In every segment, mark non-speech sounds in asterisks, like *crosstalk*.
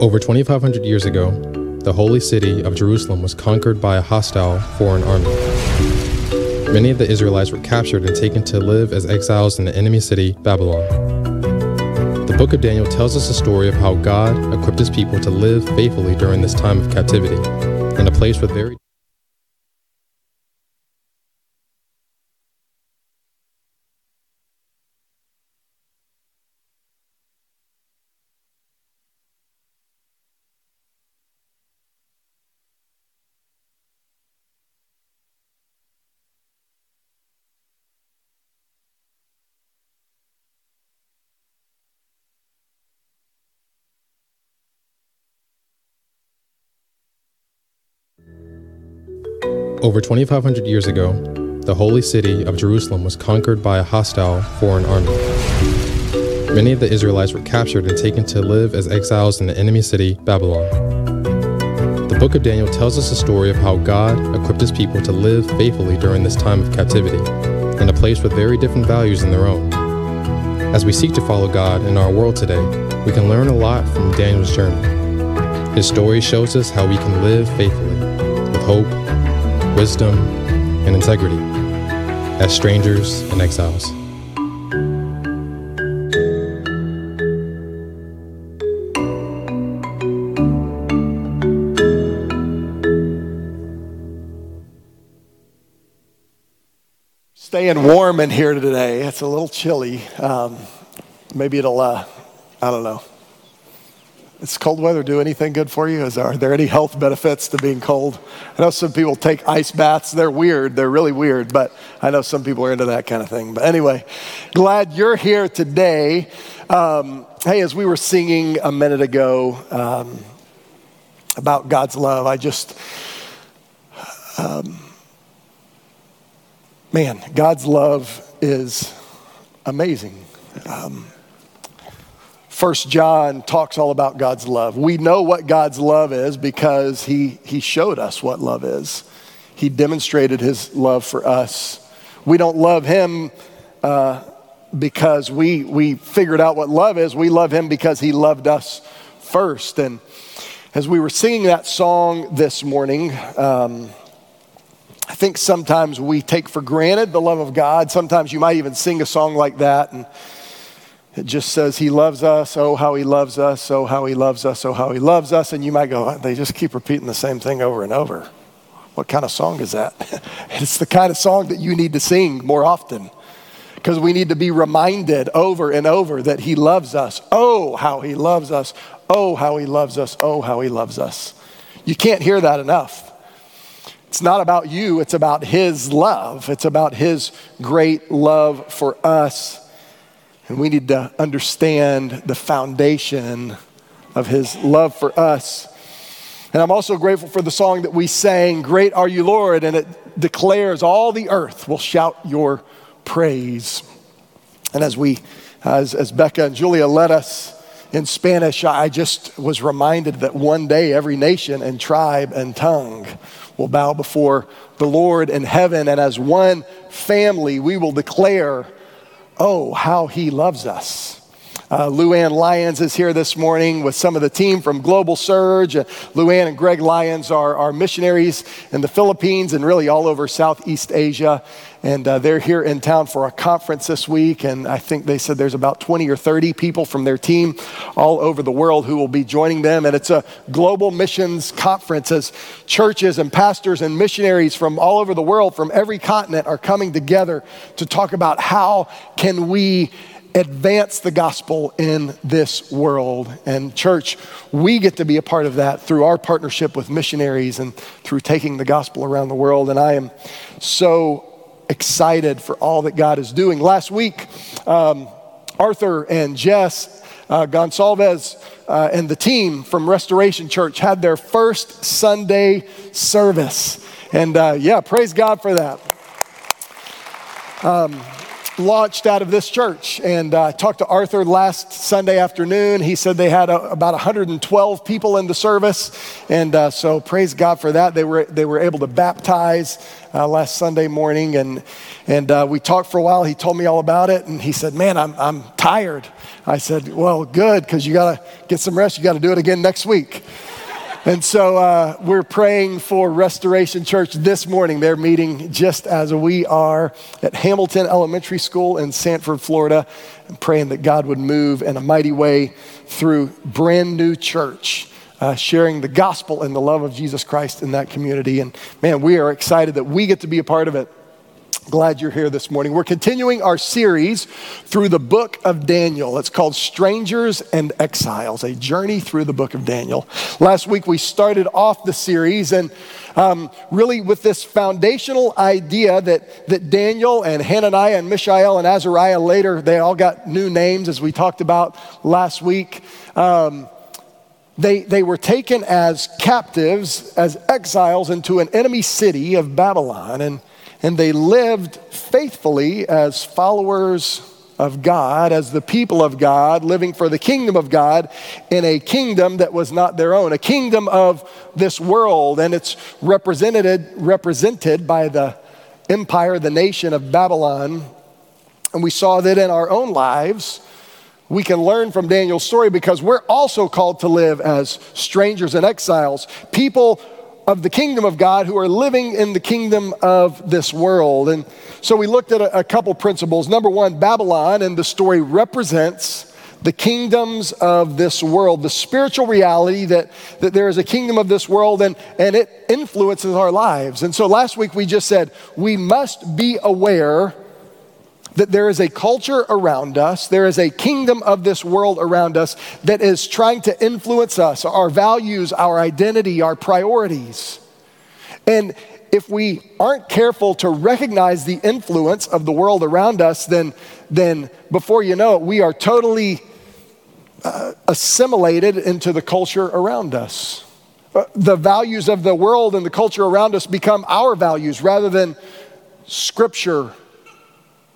Over 2,500 years ago, the holy city of Jerusalem was conquered by a hostile foreign army. Many of the Israelites were captured and taken to live as exiles in the enemy city, Babylon. The book of Daniel tells us a story of how God equipped his people to live faithfully during this time of captivity, in a place with very Over 2,500 years ago, the holy city of Jerusalem was conquered by a hostile foreign army. Many of the Israelites were captured and taken to live as exiles in the enemy city, Babylon. The book of Daniel tells us the story of how God equipped his people to live faithfully during this time of captivity, in a place with very different values than their own. As we seek to follow God in our world today, we can learn a lot from Daniel's journey. His story shows us how we can live faithfully, with hope wisdom, and integrity as strangers and exiles. Staying warm in here today. It's a little chilly. Um, maybe it'll, uh, I don't know. Does cold weather do anything good for you? Is, are there any health benefits to being cold? I know some people take ice baths. They're weird. They're really weird, but I know some people are into that kind of thing. But anyway, glad you're here today. Um, hey, as we were singing a minute ago um, about God's love, I just, um, man, God's love is amazing. Um, First John talks all about God's love. We know what God's love is because he, he showed us what love is. He demonstrated his love for us. We don't love him uh, because we, we figured out what love is. We love him because he loved us first. And as we were singing that song this morning, um, I think sometimes we take for granted the love of God. Sometimes you might even sing a song like that and it just says, He loves us, oh, how He loves us, oh, how He loves us, oh, how He loves us. And you might go, uh, they just keep repeating the same thing over and over. What kind of song is that? *laughs* it's the kind of song that you need to sing more often because we need to be reminded over and over that He loves us. Oh, how He loves us. Oh, how He loves us. Oh, how He loves us. You can't hear that enough. It's not about you, it's about His love. It's about His great love for us. And we need to understand the foundation of his love for us. And I'm also grateful for the song that we sang, Great Are You, Lord, and it declares all the earth will shout your praise. And as we, as, as Becca and Julia led us in Spanish, I just was reminded that one day every nation and tribe and tongue will bow before the Lord in heaven. And as one family, we will declare oh, how he loves us. Uh, Luann Lyons is here this morning with some of the team from Global Surge. Uh, Luann and Greg Lyons are, are missionaries in the Philippines and really all over Southeast Asia. And uh, they're here in town for a conference this week. And I think they said there's about 20 or 30 people from their team all over the world who will be joining them. And it's a global missions conference as churches and pastors and missionaries from all over the world, from every continent, are coming together to talk about how can we advance the gospel in this world. And, church, we get to be a part of that through our partnership with missionaries and through taking the gospel around the world. And I am so excited for all that God is doing. Last week, um, Arthur and Jess uh, Gonsalves uh, and the team from Restoration Church had their first Sunday service. And uh, yeah, praise God for that. Um, launched out of this church. And uh, I talked to Arthur last Sunday afternoon. He said they had a, about 112 people in the service. And uh, so praise God for that. They were, they were able to baptize uh, last Sunday morning. And, and uh, we talked for a while. He told me all about it. And he said, Man, I'm, I'm tired. I said, Well, good, because you got to get some rest. You got to do it again next week. And so uh, we're praying for Restoration Church this morning. They're meeting just as we are at Hamilton Elementary School in Sanford, Florida, and praying that God would move in a mighty way through brand new church. Uh, sharing the gospel and the love of Jesus Christ in that community. And man, we are excited that we get to be a part of it. Glad you're here this morning. We're continuing our series through the book of Daniel. It's called Strangers and Exiles, a journey through the book of Daniel. Last week we started off the series and um, really with this foundational idea that, that Daniel and Hananiah and Mishael and Azariah later, they all got new names as we talked about last week. Um, they, they were taken as captives, as exiles into an enemy city of Babylon. And and they lived faithfully as followers of God, as the people of God, living for the kingdom of God in a kingdom that was not their own, a kingdom of this world. And it's represented, represented by the empire, the nation of Babylon. And we saw that in our own lives. We can learn from Daniel's story because we're also called to live as strangers and exiles, people of the kingdom of God who are living in the kingdom of this world. And so we looked at a, a couple principles. Number one, Babylon and the story represents the kingdoms of this world, the spiritual reality that, that there is a kingdom of this world and, and it influences our lives. And so last week we just said we must be aware that there is a culture around us, there is a kingdom of this world around us that is trying to influence us, our values, our identity, our priorities. And if we aren't careful to recognize the influence of the world around us, then, then before you know it, we are totally uh, assimilated into the culture around us. Uh, the values of the world and the culture around us become our values rather than scripture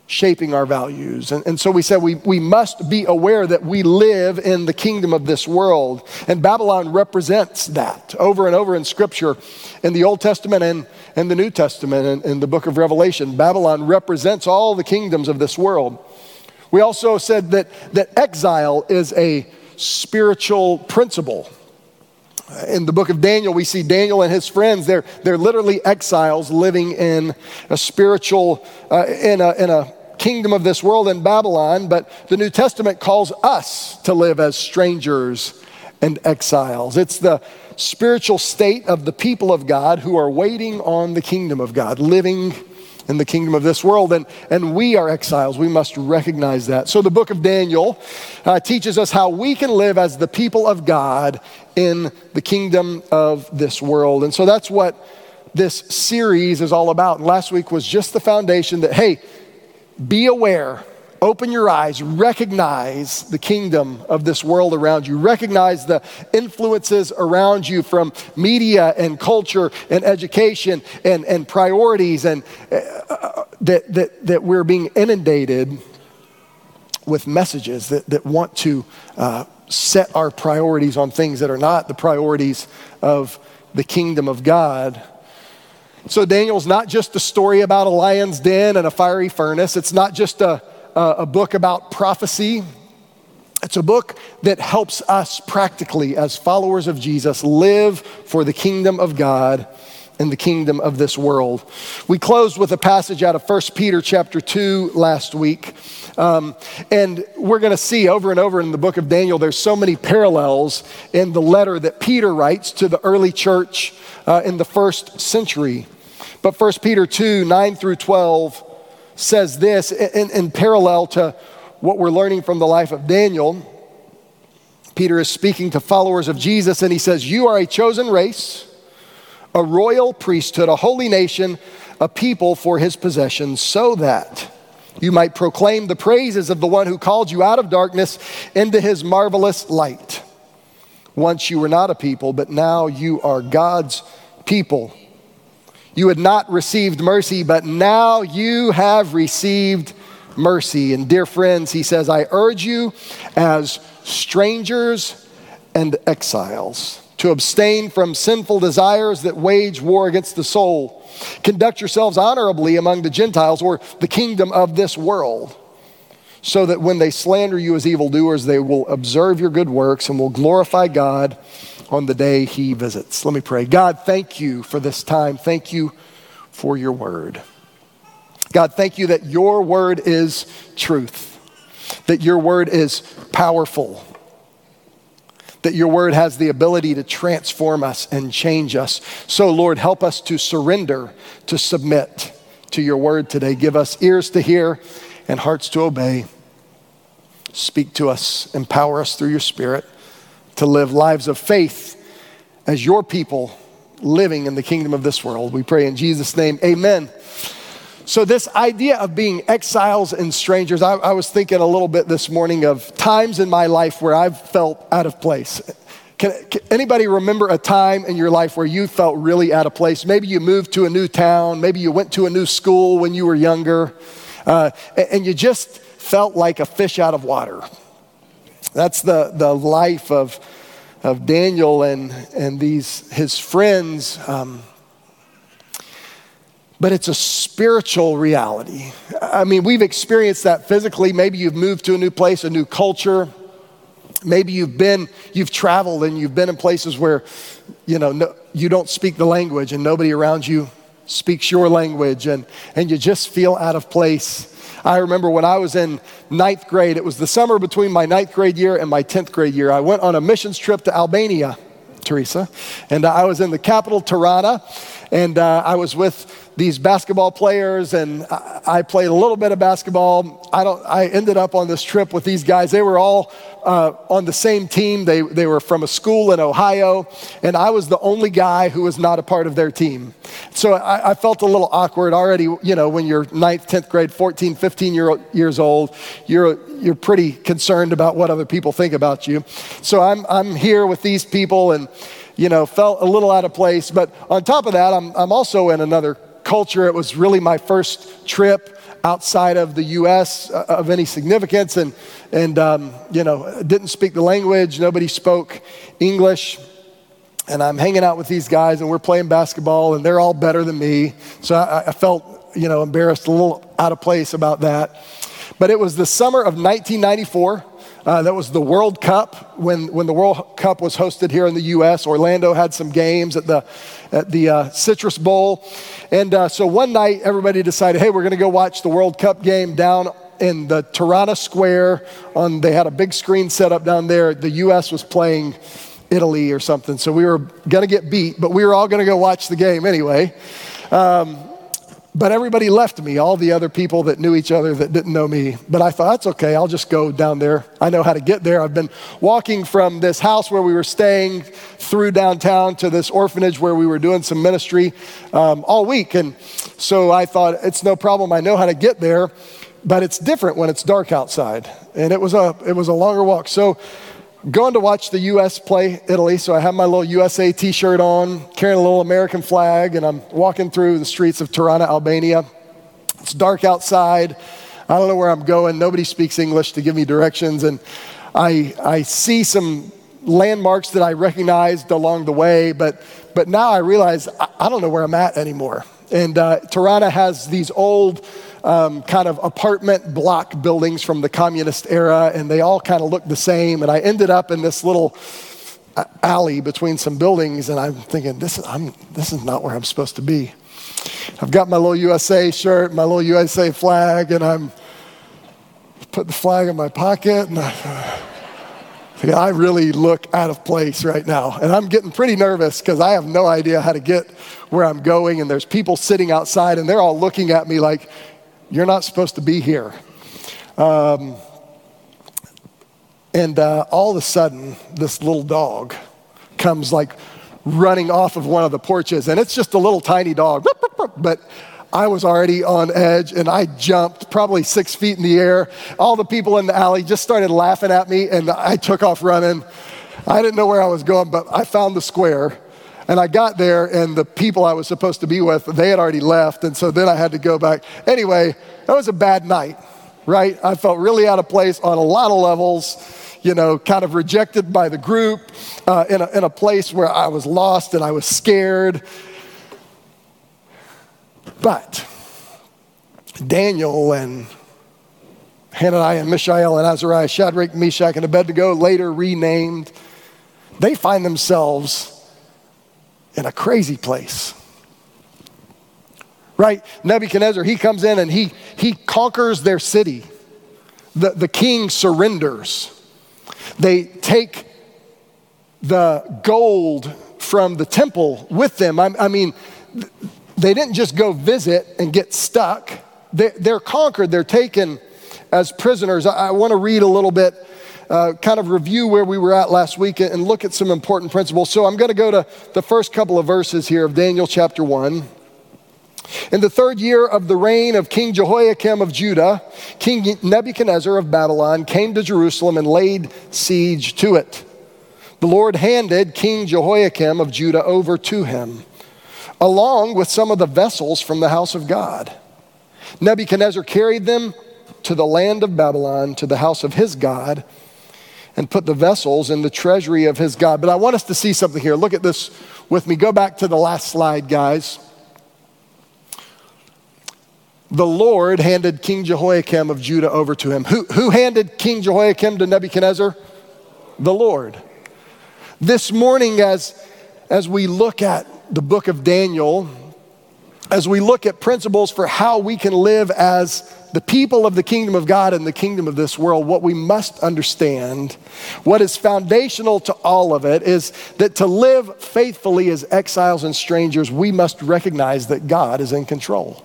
shaping our values. And, and so we said we, we must be aware that we live in the kingdom of this world. And Babylon represents that over and over in Scripture, in the Old Testament and, and the New Testament, and in, in the book of Revelation. Babylon represents all the kingdoms of this world. We also said that, that exile is a spiritual principle. In the book of Daniel, we see Daniel and his friends. They're, they're literally exiles living in a spiritual, uh, in, a, in a kingdom of this world in Babylon, but the New Testament calls us to live as strangers and exiles. It's the spiritual state of the people of God who are waiting on the kingdom of God, living in the kingdom of this world. And, and we are exiles. We must recognize that. So the book of Daniel uh, teaches us how we can live as the people of God in the kingdom of this world. And so that's what this series is all about. And last week was just the foundation that, hey, be aware Open your eyes, recognize the kingdom of this world around you, recognize the influences around you from media and culture and education and, and priorities, and uh, that, that, that we're being inundated with messages that, that want to uh, set our priorities on things that are not the priorities of the kingdom of God. So, Daniel's not just a story about a lion's den and a fiery furnace. It's not just a uh, a book about prophecy. It's a book that helps us practically, as followers of Jesus, live for the kingdom of God and the kingdom of this world. We closed with a passage out of 1 Peter chapter 2 last week. Um, and we're going to see over and over in the book of Daniel, there's so many parallels in the letter that Peter writes to the early church uh, in the first century. But 1 Peter 2 9 through 12 says this in, in parallel to what we're learning from the life of Daniel. Peter is speaking to followers of Jesus, and he says, You are a chosen race, a royal priesthood, a holy nation, a people for his possession, so that you might proclaim the praises of the one who called you out of darkness into his marvelous light. Once you were not a people, but now you are God's people. You had not received mercy, but now you have received mercy. And dear friends, he says, I urge you as strangers and exiles to abstain from sinful desires that wage war against the soul. Conduct yourselves honorably among the Gentiles or the kingdom of this world, so that when they slander you as evildoers, they will observe your good works and will glorify God on the day he visits. Let me pray. God, thank you for this time. Thank you for your word. God, thank you that your word is truth, that your word is powerful that your word has the ability to transform us and change us. So, Lord, help us to surrender, to submit to your word today. Give us ears to hear and hearts to obey. Speak to us, empower us through your spirit to live lives of faith as your people living in the kingdom of this world. We pray in Jesus' name, amen. So, this idea of being exiles and strangers, I, I, was thinking a little bit this morning of times in my life where I've felt out of place. Can, can, anybody remember a time in your life where you felt really out of place? Maybe you moved to a new town, maybe you went to a new school when you were younger, uh, and, and, you just felt like a fish out of water. That's the, the life of, of Daniel and, and these, his friends. Um, but it's a spiritual reality. I mean, we've experienced that physically. Maybe you've moved to a new place, a new culture. Maybe you've been, you've traveled and you've been in places where, you know, no, you don't speak the language and nobody around you speaks your language and, and you just feel out of place. I remember when I was in ninth grade, it was the summer between my ninth grade year and my 10th grade year. I went on a missions trip to Albania, Teresa, and I was in the capital, Tirana, and uh, I was with these basketball players, and I played a little bit of basketball. I, don't, I ended up on this trip with these guys. They were all uh, on the same team. They, they were from a school in Ohio, and I was the only guy who was not a part of their team. So I, I felt a little awkward already, you know, when you're ninth, 10th grade, 14, 15 year, years old, you're, you're pretty concerned about what other people think about you. So I'm, I'm here with these people and, you know, felt a little out of place. But on top of that, I'm, I'm also in another culture. It was really my first trip outside of the U.S. Uh, of any significance, and and um, you know didn't speak the language. Nobody spoke English, and I'm hanging out with these guys, and we're playing basketball, and they're all better than me. So I, I felt you know embarrassed, a little out of place about that. But it was the summer of 1994. Uh, that was the World Cup when, when the World Cup was hosted here in the U.S. Orlando had some games at the, at the uh, Citrus Bowl. And uh, so one night, everybody decided, hey, we're going to go watch the World Cup game down in the Tirana Square. On, they had a big screen set up down there. The U.S. was playing Italy or something. So we were going to get beat, but we were all going to go watch the game anyway. Um, but everybody left me, all the other people that knew each other that didn't know me. But I thought, that's okay, I'll just go down there. I know how to get there. I've been walking from this house where we were staying through downtown to this orphanage where we were doing some ministry um, all week. And so I thought, it's no problem, I know how to get there. But it's different when it's dark outside. And it was a, it was a longer walk. So going to watch the U.S. play Italy, so I have my little USA t shirt on, carrying a little American flag, and I'm walking through the streets of Tirana, Albania. It's dark outside. I don't know where I'm going. Nobody speaks English to give me directions. And I, I see some landmarks that I recognized along the way, but, but now I realize I, I don't know where I'm at anymore. And uh, Tirana has these old um, kind of apartment block buildings from the communist era, and they all kind of look the same. And I ended up in this little uh, alley between some buildings, and I'm thinking, this is, I'm, this is not where I'm supposed to be. I've got my little USA shirt, my little USA flag, and I'm put the flag in my pocket, and I, *sighs* I really look out of place right now. And I'm getting pretty nervous because I have no idea how to get where I'm going. And there's people sitting outside and they're all looking at me like, you're not supposed to be here. Um, and uh, all of a sudden, this little dog comes like running off of one of the porches. And it's just a little tiny dog. But I was already on edge and I jumped probably six feet in the air. All the people in the alley just started laughing at me and I took off running. I didn't know where I was going, but I found the square. And I got there, and the people I was supposed to be with, they had already left. And so then I had to go back. Anyway, that was a bad night. right? I felt really out of place on a lot of levels, you know, kind of rejected by the group, uh, in, a, in a place where I was lost and I was scared. But Daniel and Hananiah and Mishael and Azariah, Shadrach, Meshach, and Abednego, later renamed, they find themselves in a crazy place. Right? Nebuchadnezzar, he comes in and he, he conquers their city. The, the king surrenders. They take the gold from the temple with them. I, I mean, they didn't just go visit and get stuck, they, they're conquered, they're taken as prisoners. I, I want to read a little bit. Uh, kind of review where we were at last week and look at some important principles. So I'm going to go to the first couple of verses here of Daniel chapter 1. In the third year of the reign of King Jehoiakim of Judah, King Nebuchadnezzar of Babylon came to Jerusalem and laid siege to it. The Lord handed King Jehoiakim of Judah over to him, along with some of the vessels from the house of God. Nebuchadnezzar carried them to the land of Babylon, to the house of his God, and put the vessels in the treasury of his God. But I want us to see something here. Look at this with me. Go back to the last slide, guys. The Lord handed King Jehoiakim of Judah over to him. Who, who handed King Jehoiakim to Nebuchadnezzar? The Lord. This morning, as, as we look at the book of Daniel, as we look at principles for how we can live as the people of the kingdom of God and the kingdom of this world, what we must understand, what is foundational to all of it, is that to live faithfully as exiles and strangers, we must recognize that God is in control.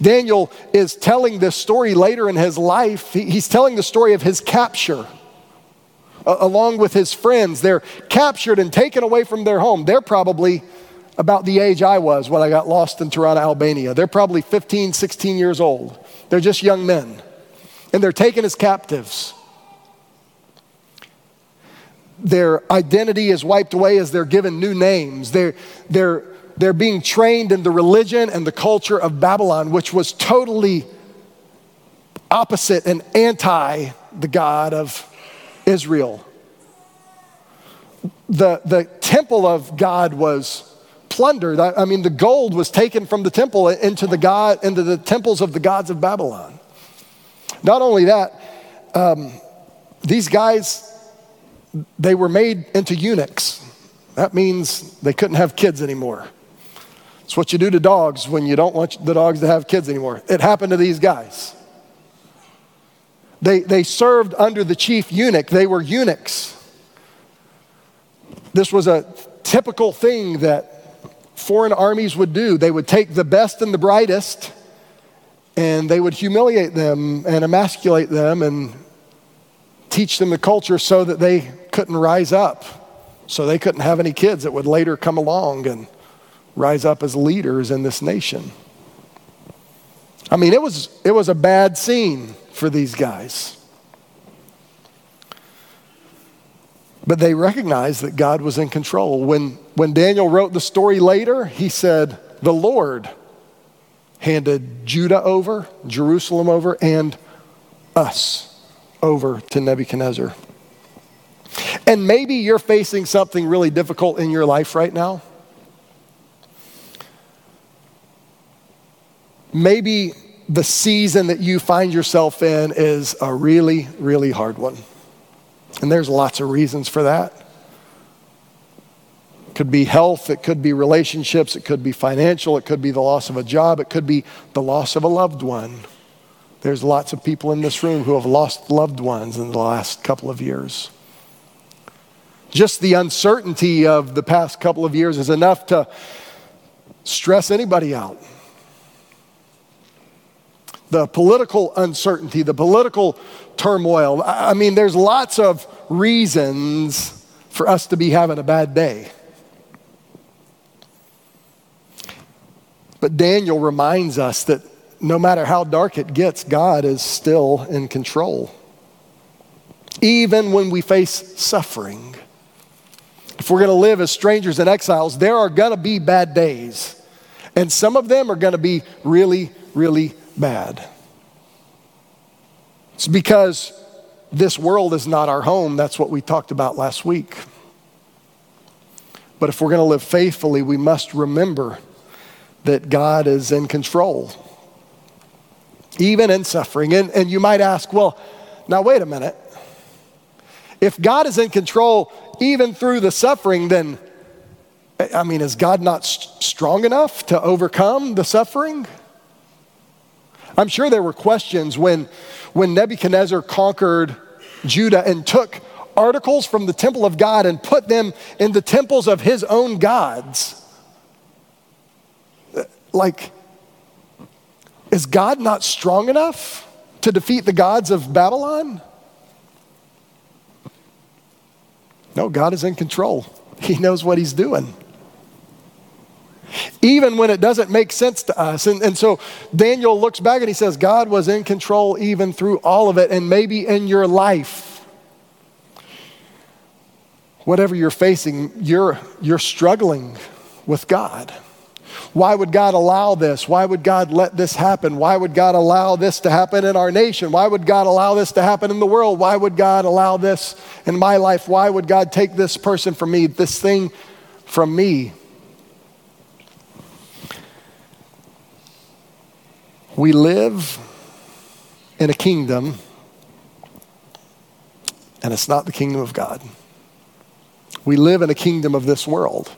Daniel is telling this story later in his life. He's telling the story of his capture. along with his friends, they're captured and taken away from their home. They're probably about the age I was when I got lost in Tirana, Albania. They're probably 15, 16 years old. They're just young men. And they're taken as captives. Their identity is wiped away as they're given new names. They're, they're, they're being trained in the religion and the culture of Babylon, which was totally opposite and anti the God of Israel. The, the temple of God was plundered. I, I, mean, the gold was taken from the temple into the God into the temples of the gods of Babylon. Not only that, um, these guys they were made into eunuchs. That means they couldn't have kids anymore. It's what you do to dogs when you don't want the dogs to have kids anymore. It happened to these guys. They, they served under the chief eunuch, they were eunuchs. This was a typical thing that foreign armies would do. They would take the best and the brightest and they would humiliate them and emasculate them and teach them the culture so that they couldn't rise up, so they couldn't have any kids that would later come along and rise up as leaders in this nation. I mean, it was, it was a bad scene for these guys. But they recognized that God was in control. When, when Daniel wrote the story later, he said, The Lord handed Judah over, Jerusalem over, and us over to Nebuchadnezzar. And maybe you're facing something really difficult in your life right now. Maybe the season that you find yourself in is a really, really hard one. And there's lots of reasons for that. It could be health, it could be relationships, it could be financial, it could be the loss of a job, it could be the loss of a loved one. There's lots of people in this room who have lost loved ones in the last couple of years. Just the uncertainty of the past couple of years is enough to stress anybody out the political uncertainty, the political turmoil. I mean, there's lots of reasons for us to be having a bad day. But Daniel reminds us that no matter how dark it gets, God is still in control. Even when we face suffering. If we're going to live as strangers and exiles, there are going to be bad days. And some of them are going to be really, really bad. It's because this world is not our home. That's what we talked about last week. But if we're going to live faithfully, we must remember that God is in control, even in suffering. And, and you might ask, well, now wait a minute. If God is in control even through the suffering, then, I mean, is God not strong enough to overcome the suffering? I'm sure there were questions when, when Nebuchadnezzar conquered Judah and took articles from the temple of God and put them in the temples of his own gods. Like, is God not strong enough to defeat the gods of Babylon? No, God is in control. He knows what he's doing. Even when it doesn't make sense to us. And, and so Daniel looks back and he says, God was in control even through all of it, and maybe in your life whatever you're facing, you're, you're struggling with God. Why would God allow this? Why would God let this happen? Why would God allow this to happen in our nation? Why would God allow this to happen in the world? Why would God allow this in my life? Why would God take this person from me, this thing from me? We live in a kingdom, and it's not the kingdom of God. We live in a kingdom of this world.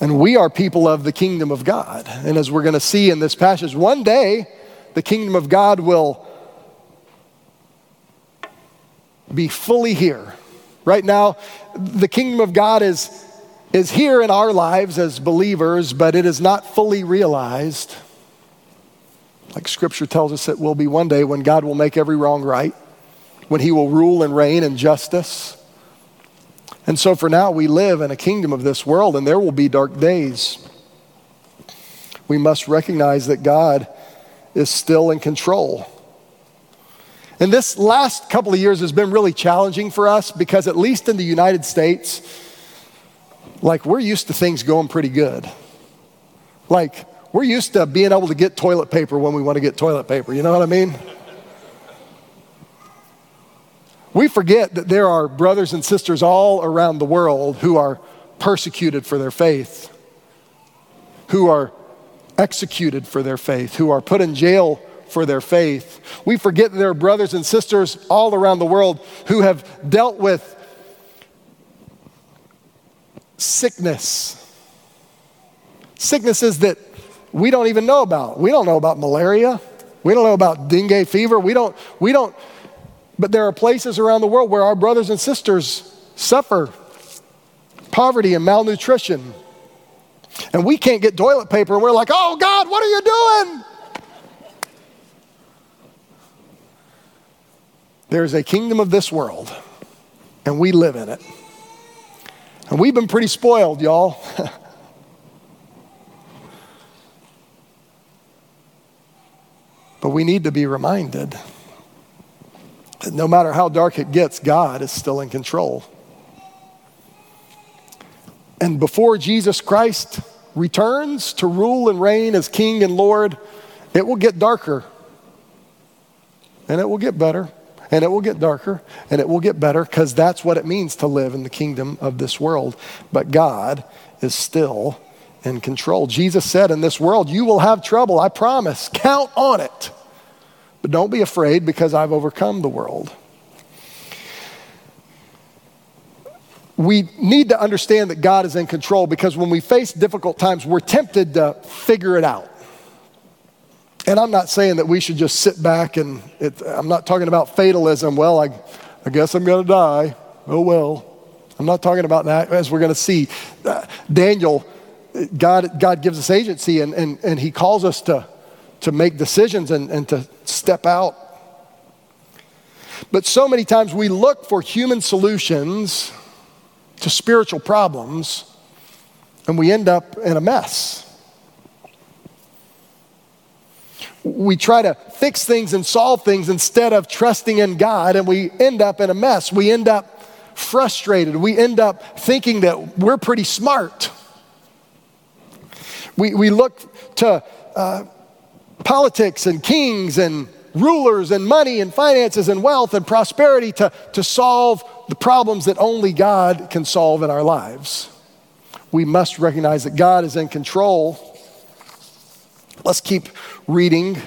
And we are people of the kingdom of God. And as we're going to see in this passage, one day the kingdom of God will be fully here. Right now, the kingdom of God is, is here in our lives as believers, but it is not fully realized. Like scripture tells us it will be one day when God will make every wrong right when he will rule and reign in justice. And so for now, we live in a kingdom of this world, and there will be dark days. We must recognize that God is still in control. And this last couple of years has been really challenging for us because, at least in the United States, like we're used to things going pretty good. Like we're used to being able to get toilet paper when we want to get toilet paper. You know what I mean? We forget that there are brothers and sisters all around the world who are persecuted for their faith, who are executed for their faith, who are put in jail for their faith. We forget that there are brothers and sisters all around the world who have dealt with sickness. Sicknesses that we don't even know about. We don't know about malaria. We don't know about dengue fever. We don't, we don't but there are places around the world where our brothers and sisters suffer poverty and malnutrition. And we can't get toilet paper, and we're like, oh God, what are you doing? There's a kingdom of this world, and we live in it. And we've been pretty spoiled, y'all. *laughs* but we need to be reminded that no matter how dark it gets, God is still in control. And before Jesus Christ returns to rule and reign as King and Lord, it will get darker. And it will get better. And it will get darker. And it will get better because that's what it means to live in the kingdom of this world. But God is still in control. Jesus said, In this world, you will have trouble. I promise. Count on it. But don't be afraid because I've overcome the world. We need to understand that God is in control because when we face difficult times, we're tempted to figure it out. And I'm not saying that we should just sit back and it, I'm not talking about fatalism. Well, I, I guess I'm going to die. Oh, well. I'm not talking about that, as we're going to see. Uh, Daniel, God, God gives us agency and, and, and he calls us to to make decisions and, and to step out. But so many times we look for human solutions to spiritual problems and we end up in a mess. We try to fix things and solve things instead of trusting in God, and we end up in a mess. We end up frustrated. We end up thinking that we're pretty smart. We, we look to uh, politics and kings and rulers and money and finances and wealth and prosperity to, to solve the problems that only God can solve in our lives. We must recognize that God is in control. Let's keep reading.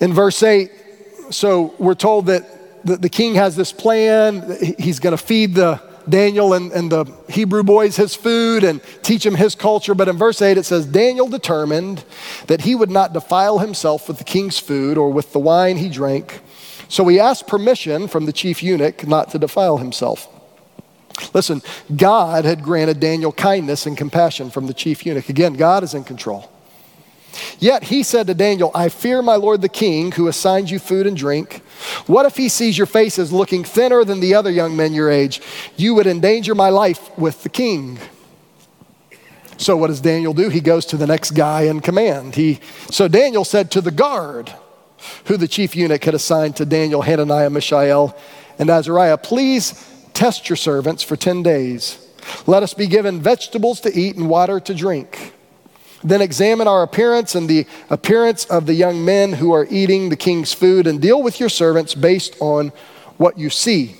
In verse 8, so we're told that the, the king has this plan. He's going to feed the Daniel and, and the Hebrew boys his food and teach him his culture. But in verse 8, it says, Daniel determined that he would not defile himself with the king's food or with the wine he drank. So he asked permission from the chief eunuch not to defile himself. Listen, God had granted Daniel kindness and compassion from the chief eunuch. Again, God is in control. Yet he said to Daniel, I fear my lord the king who assigns you food and drink. What if he sees your faces looking thinner than the other young men your age? You would endanger my life with the king. So what does Daniel do? He goes to the next guy in command. He, so Daniel said to the guard, who the chief eunuch had assigned to Daniel, Hananiah, Mishael, and Azariah, please test your servants for 10 days. Let us be given vegetables to eat and water to drink. Then examine our appearance and the appearance of the young men who are eating the king's food, and deal with your servants based on what you see.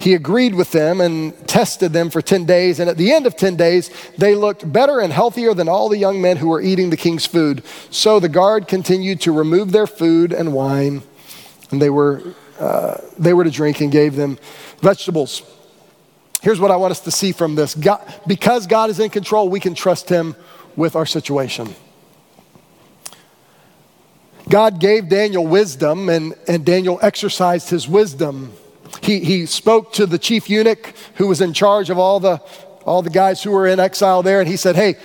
He agreed with them and tested them for 10 days, and at the end of 10 days, they looked better and healthier than all the young men who were eating the king's food. So the guard continued to remove their food and wine, and they were, uh, they were to drink and gave them vegetables. Here's what I want us to see from this God, because God is in control, we can trust Him with our situation. God gave Daniel wisdom, and, and Daniel exercised his wisdom. He, he spoke to the chief eunuch who was in charge of all the, all the guys who were in exile there, and he said, Hey,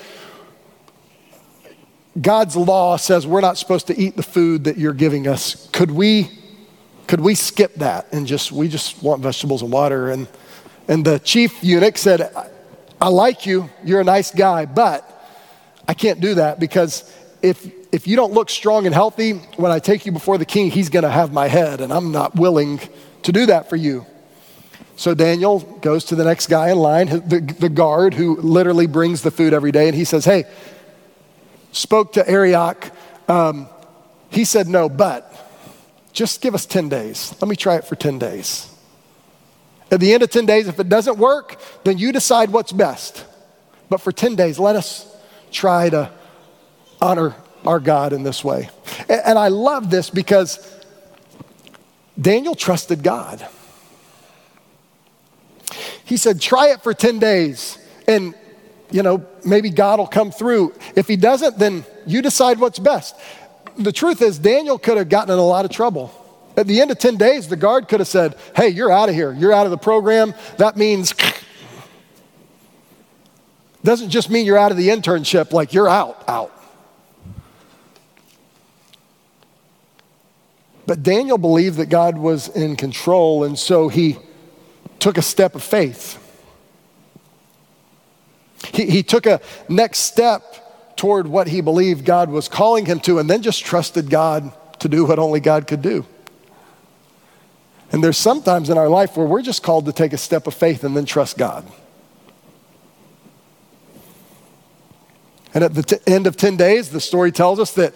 God's law says we're not supposed to eat the food that you're giving us. Could we, could we skip that and just, we just want vegetables and water? And and the chief eunuch said, I like you, you're a nice guy, but I can't do that because if, if you don't look strong and healthy, when I take you before the king, he's gonna have my head, and I'm not willing to do that for you. So Daniel goes to the next guy in line, the, the guard who literally brings the food every day, and he says, Hey, spoke to Arioch. Um, he said, No, but just give us 10 days. Let me try it for 10 days. At the end of 10 days, if it doesn't work, then you decide what's best. But for 10 days, let us try to honor our God in this way. And I love this because Daniel trusted God. He said, try it for 10 days and you know, maybe God will come through. If he doesn't, then you decide what's best. The truth is, Daniel could have gotten in a lot of trouble. At the end of 10 days, the guard could have said, Hey, you're out of here. You're out of the program. That means, *clears throat* doesn't just mean you're out of the internship, like you're out, out. But Daniel believed that God was in control, and so he took a step of faith. He, he took a next step toward what he believed God was calling him to, and then just trusted God to do what only God could do. And there's sometimes in our life where we're just called to take a step of faith and then trust God. And at the t- end of 10 days, the story tells us that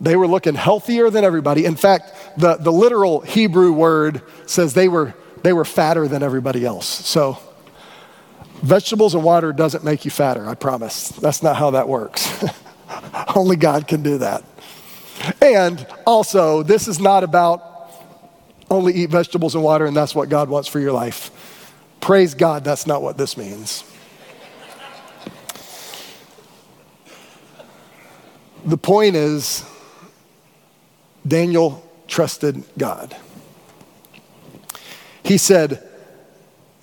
they were looking healthier than everybody. In fact, the, the literal Hebrew word says they were, they were fatter than everybody else. So, vegetables and water doesn't make you fatter, I promise. That's not how that works. *laughs* Only God can do that. And also, this is not about only eat vegetables and water and that's what God wants for your life. Praise God, that's not what this means. The point is, Daniel trusted God. He said,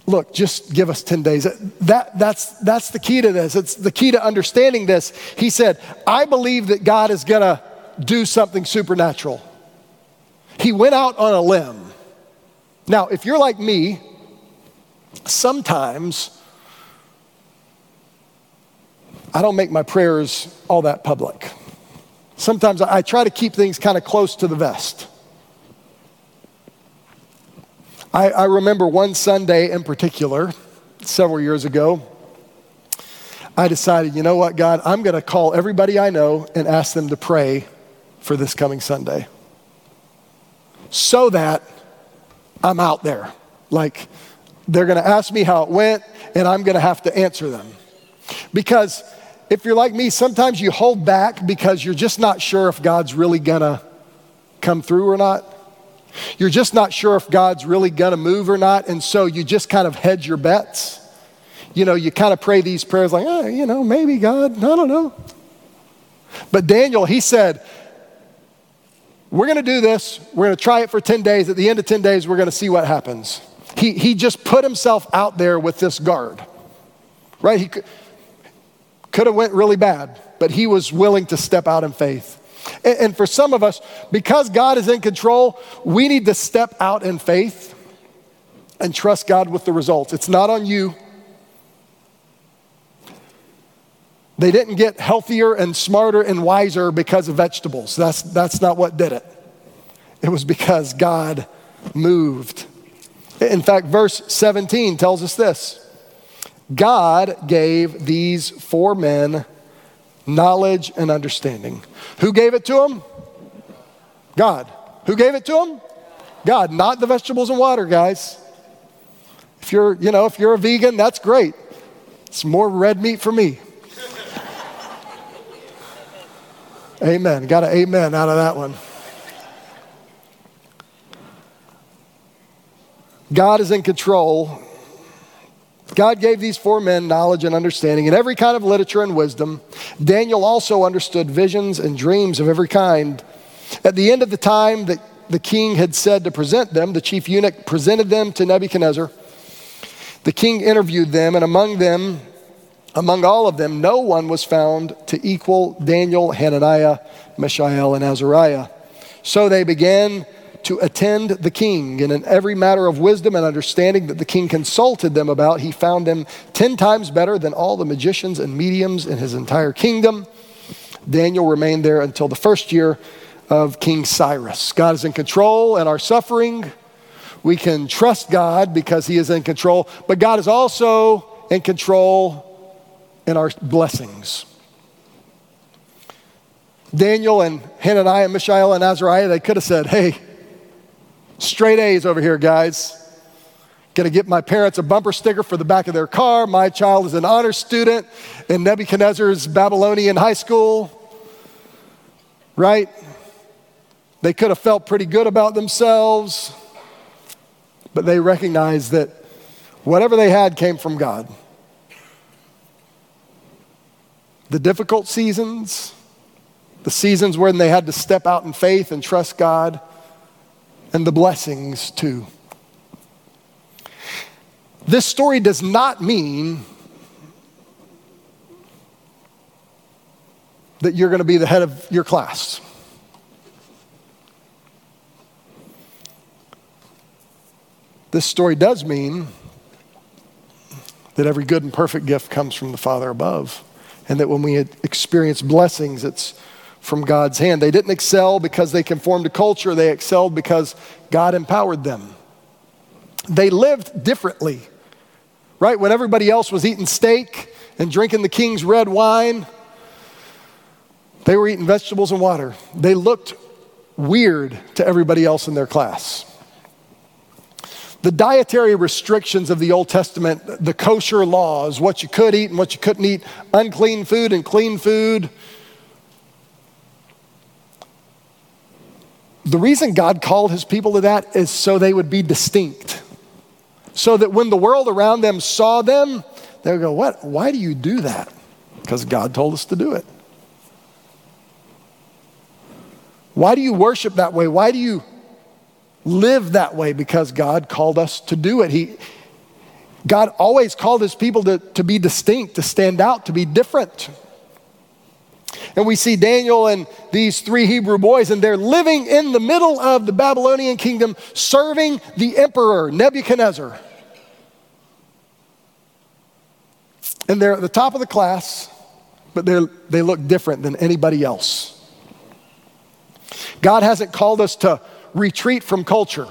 Look, just give us 10 days. That, that's, that's the key to this. It's the key to understanding this. He said, I believe that God is going to do something supernatural. He went out on a limb. Now, if you're like me, sometimes I don't make my prayers all that public. Sometimes I try to keep things kind of close to the vest. I, I remember one Sunday in particular, several years ago, I decided, you know what, God, I'm going to call everybody I know and ask them to pray for this coming Sunday so that I'm out there. Like, they're going to ask me how it went, and I'm going to have to answer them. Because if you're like me, sometimes you hold back because you're just not sure if God's really going to come through or not. You're just not sure if God's really going to move or not, and so you just kind of hedge your bets. You know, you kind of pray these prayers like, oh, you know, maybe God, I don't know. But Daniel, he said, we're going to do this. We're going to try it for 10 days. At the end of 10 days, we're going to see what happens. He, he just put himself out there with this guard, right? He could, could have went really bad, but he was willing to step out in faith. And, and for some of us, because God is in control, we need to step out in faith and trust God with the results. It's not on you. They didn't get healthier and smarter and wiser because of vegetables. That's, that's not what did it. It was because God moved. In fact, verse 17 tells us this God gave these four men knowledge and understanding. Who gave it to them? God. Who gave it to them? God, not the vegetables and water, guys. If you're, you know, if you're a vegan, that's great. It's more red meat for me. Amen. Got an amen out of that one. God is in control. God gave these four men knowledge and understanding in every kind of literature and wisdom. Daniel also understood visions and dreams of every kind. At the end of the time that the king had said to present them, the chief eunuch presented them to Nebuchadnezzar. The king interviewed them, and among them among all of them, no one was found to equal Daniel, Hananiah, Mishael, and Azariah. So they began to attend the king, and in every matter of wisdom and understanding that the king consulted them about, he found them ten times better than all the magicians and mediums in his entire kingdom. Daniel remained there until the first year of King Cyrus. God is in control and our suffering. We can trust God because he is in control, but God is also in control and our blessings. Daniel and Hananiah, and Mishael, and Azariah, they could have said, hey, straight A's over here, guys. Gonna get my parents a bumper sticker for the back of their car. My child is an honor student in Nebuchadnezzar's Babylonian high school. Right? They could have felt pretty good about themselves, but they recognized that whatever they had came from God. The difficult seasons, the seasons when they had to step out in faith and trust God, and the blessings too. This story does not mean that you're going to be the head of your class. This story does mean that every good and perfect gift comes from the Father above and that when we experience blessings, it's from God's hand. They didn't excel because they conformed to culture, they excelled because God empowered them. They lived differently, right? When everybody else was eating steak and drinking the king's red wine, they were eating vegetables and water. They looked weird to everybody else in their class. The dietary restrictions of the Old Testament, the kosher laws, what you could eat and what you couldn't eat, unclean food and clean food. The reason God called his people to that is so they would be distinct. So that when the world around them saw them, they would go, What? Why do you do that? Because God told us to do it. Why do you worship that way? Why do you live that way because God called us to do it. He, God always called his people to, to be distinct, to stand out, to be different. And we see Daniel and these three Hebrew boys, and they're living in the middle of the Babylonian kingdom, serving the emperor, Nebuchadnezzar. And they're at the top of the class, but they look different than anybody else. God hasn't called us to retreat from culture.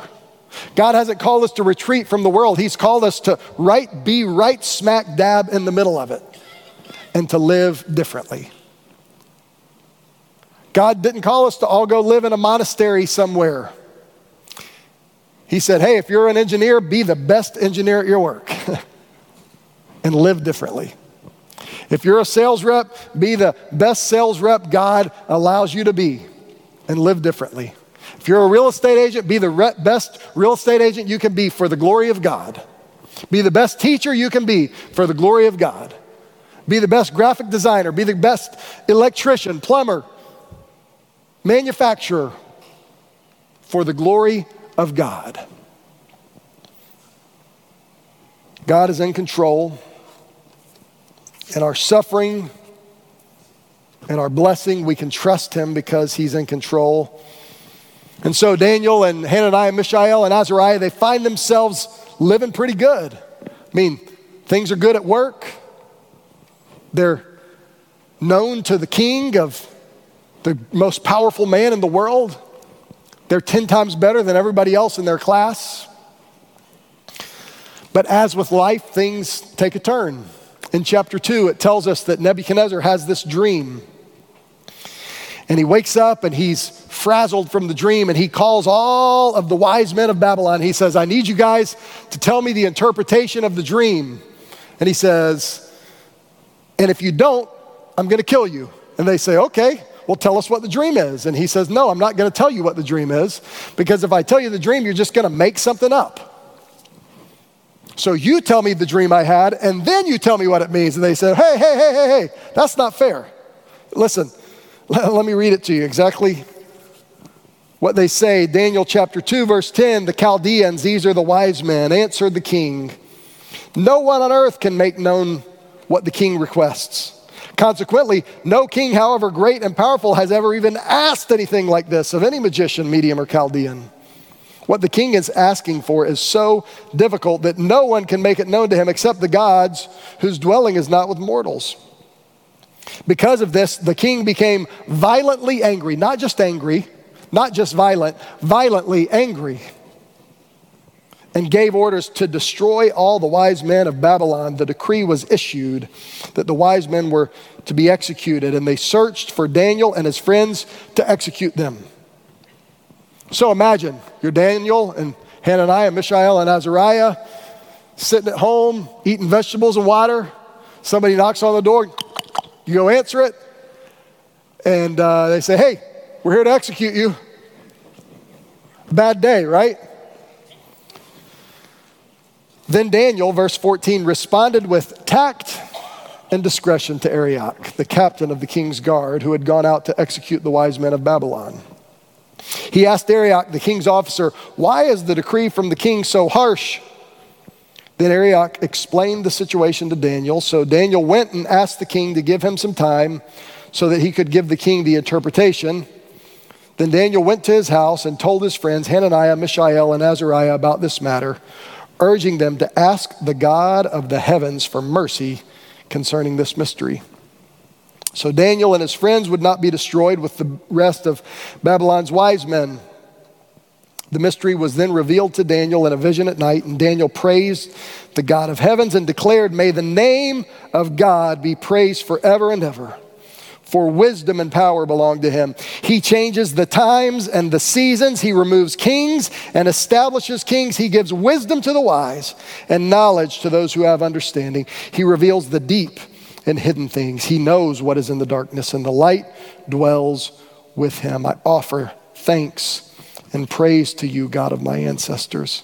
God hasn't called us to retreat from the world. He's called us to right, be right smack dab in the middle of it. and to live differently. God didn't call us to all go live in a monastery somewhere. He said, hey, if you're an engineer, be the best engineer at your work *laughs* and live differently. If you're a sales rep, be the best sales rep God allows you to be and live differently. If you're a real estate agent, be the re- best real estate agent you can be for the glory of God. Be the best teacher you can be for the glory of God. Be the best graphic designer, be the best electrician, plumber, manufacturer for the glory of God. God is in control, and our suffering and our blessing, we can trust Him because He's in control. And so Daniel and Hananiah, Mishael, and Azariah, they find themselves living pretty good. I mean, things are good at work. They're known to the king of the most powerful man in the world. They're 10 times better than everybody else in their class. But as with life, things take a turn. In chapter 2, it tells us that Nebuchadnezzar has this dream. And he wakes up and he's frazzled from the dream and he calls all of the wise men of Babylon. He says, I need you guys to tell me the interpretation of the dream. And he says, And if you don't, I'm going to kill you. And they say, Okay, well, tell us what the dream is. And he says, No, I'm not going to tell you what the dream is because if I tell you the dream, you're just going to make something up. So you tell me the dream I had, and then you tell me what it means. And they said, Hey, hey, hey, hey, hey, that's not fair. Listen, *laughs* let me read it to you exactly what they say. Daniel chapter 2, verse 10 The Chaldeans, these are the wise men, answered the king. No one on earth can make known what the king requests. Consequently, no king, however great and powerful, has ever even asked anything like this of any magician, medium, or Chaldean. What the king is asking for is so difficult that no one can make it known to him except the gods whose dwelling is not with mortals. Because of this, the king became violently angry, not just angry, not just violent, violently angry, and gave orders to destroy all the wise men of Babylon. The decree was issued that the wise men were to be executed, and they searched for Daniel and his friends to execute them. So imagine you're Daniel and Hananiah, Mishael, and Azariah sitting at home eating vegetables and water. Somebody knocks on the door, you go answer it, and uh, they say, Hey, we're here to execute you. Bad day, right? Then Daniel, verse 14, responded with tact and discretion to Arioch, the captain of the king's guard, who had gone out to execute the wise men of Babylon. He asked Arioch, the king's officer, Why is the decree from the king so harsh? Then Arioch explained the situation to Daniel. So Daniel went and asked the king to give him some time so that he could give the king the interpretation. Then Daniel went to his house and told his friends Hananiah, Mishael, and Azariah about this matter, urging them to ask the God of the heavens for mercy concerning this mystery. So Daniel and his friends would not be destroyed with the rest of Babylon's wise men. The mystery was then revealed to Daniel in a vision at night, and Daniel praised the God of heavens and declared, May the name of God be praised forever and ever. For wisdom and power belong to him. He changes the times and the seasons. He removes kings and establishes kings. He gives wisdom to the wise and knowledge to those who have understanding. He reveals the deep and hidden things. He knows what is in the darkness, and the light dwells with him. I offer thanks and praise to you, God of my ancestors,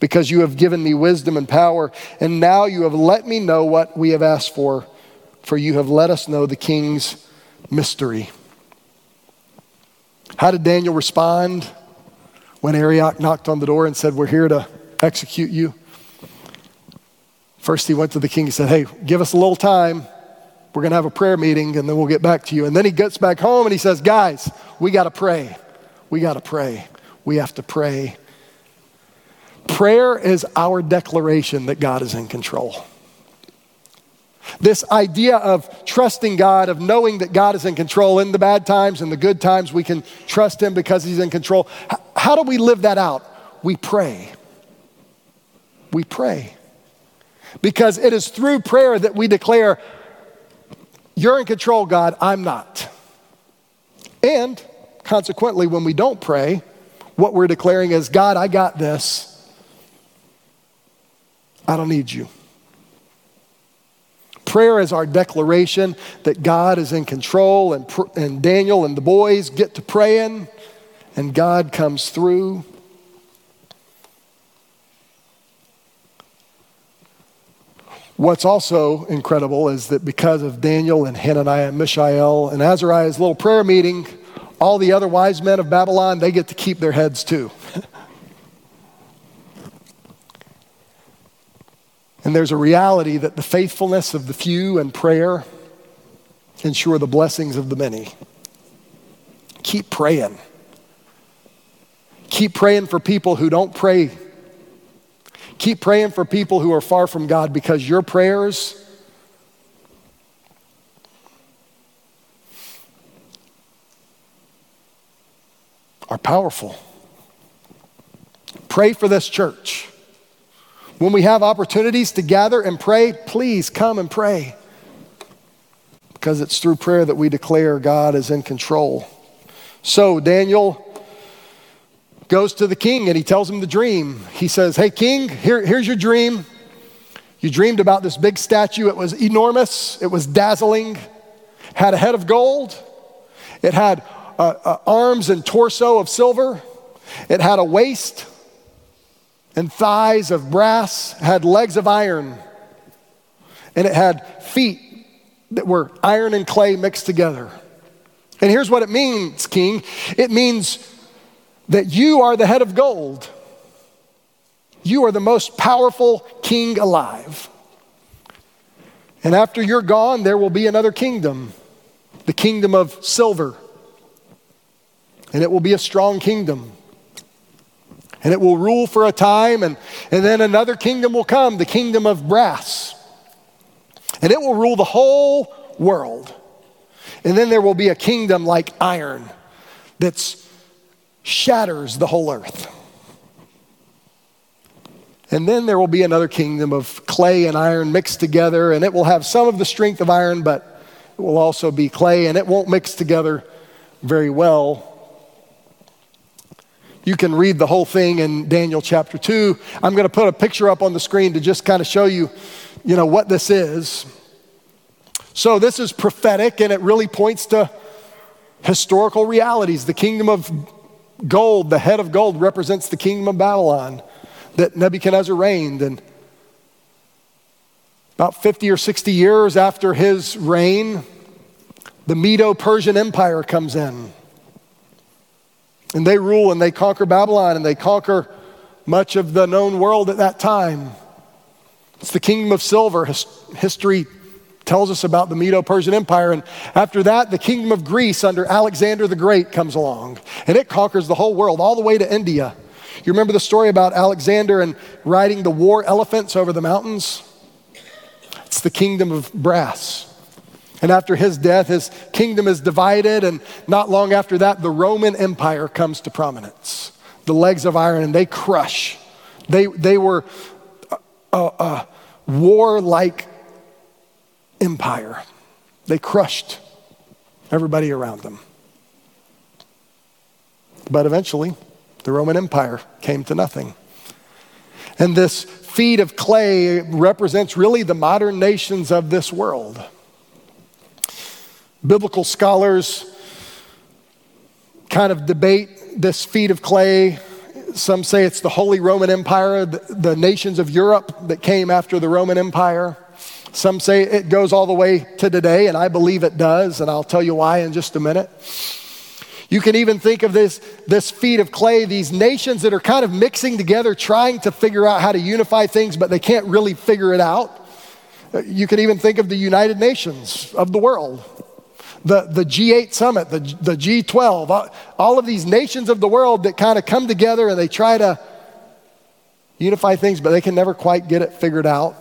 because you have given me wisdom and power, and now you have let me know what we have asked for, for you have let us know the king's mystery. How did Daniel respond when Arioch knocked on the door and said, We're here to execute you? First, he went to the king and said, Hey, give us a little time. We're going to have a prayer meeting and then we'll get back to you. And then he gets back home and he says, Guys, we got to pray. We got to pray we have to pray. Prayer is our declaration that God is in control. This idea of trusting God, of knowing that God is in control in the bad times and the good times, we can trust Him because He's in control. How do we live that out? We pray. We pray. Because it is through prayer that we declare, You're in control, God, I'm not. And consequently, when we don't pray, what we're declaring is God, I got this. I don't need you. Prayer is our declaration that God is in control, and, and Daniel and the boys get to praying, and God comes through. What's also incredible is that because of Daniel and Hananiah and Mishael and Azariah's little prayer meeting, all the other wise men of Babylon, they get to keep their heads too. And there's a reality that the faithfulness of the few and prayer ensure the blessings of the many. Keep praying. Keep praying for people who don't pray Keep praying for people who are far from God because your prayers are powerful. Pray for this church. When we have opportunities to gather and pray, please come and pray. Because it's through prayer that we declare God is in control. So, Daniel goes to the king and he tells him the dream. He says, Hey, king, here, here's your dream. You dreamed about this big statue. It was enormous, it was dazzling, had a head of gold, it had uh, uh, arms and torso of silver, it had a waist and thighs of brass, had legs of iron, and it had feet that were iron and clay mixed together. And here's what it means, king it means that you are the head of gold. You are the most powerful king alive. And after you're gone, there will be another kingdom, the kingdom of silver. And it will be a strong kingdom. And it will rule for a time, and, and then another kingdom will come, the kingdom of brass. And it will rule the whole world. And then there will be a kingdom like iron that's shatters the whole earth. And then there will be another kingdom of clay and iron mixed together, and it will have some of the strength of iron, but it will also be clay, and it won't mix together very well. You can read the whole thing in Daniel chapter 2. I'm going to put a picture up on the screen to just kind of show you, you know, what this is. So this is prophetic and it really points to historical realities. The kingdom of gold, the head of gold, represents the kingdom of Babylon that Nebuchadnezzar reigned. And about 50 or 60 years after his reign, the Medo Persian Empire comes in. And they rule and they conquer Babylon and they conquer much of the known world at that time. It's the kingdom of silver. His, history tells us about the Medo Persian Empire. And after that, the kingdom of Greece under Alexander the Great comes along, and it conquers the whole world, all the way to India. You remember the story about Alexander and riding the war elephants over the mountains? It's the kingdom of brass. And after his death, his kingdom is divided, and not long after that, the Roman Empire comes to prominence. The legs of iron, and they crush. They, they were a, a, warlike empire. They crushed everybody around them. But eventually, the Roman Empire came to nothing. And this feet of clay represents really the modern nations of this world. Biblical scholars kind of debate this feet of clay. Some say it's the Holy Roman Empire, the, the nations of Europe that came after the Roman Empire. Some say it goes all the way to today, and I believe it does, and I'll tell you why in just a minute. You can even think of this, this feet of clay, these nations that are kind of mixing together, trying to figure out how to unify things, but they can't really figure it out. You can even think of the United Nations of the world, the, the G8 summit, the, the G12, all of these nations of the world that kind of come together and they try to unify things, but they can never quite get it figured out.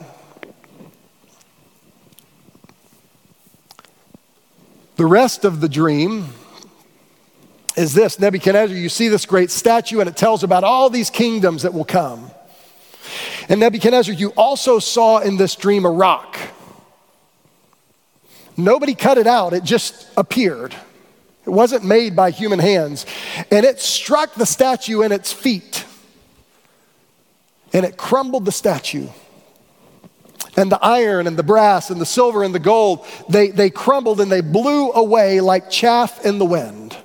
The rest of the dream is this Nebuchadnezzar, you see this great statue, and it tells about all these kingdoms that will come. And Nebuchadnezzar, you also saw in this dream a rock. Nobody cut it out, it just appeared. It wasn't made by human hands. And it struck the statue in its feet, and it crumbled the statue. And the iron and the brass and the silver and the gold, they, they crumbled and they blew away like chaff in the wind.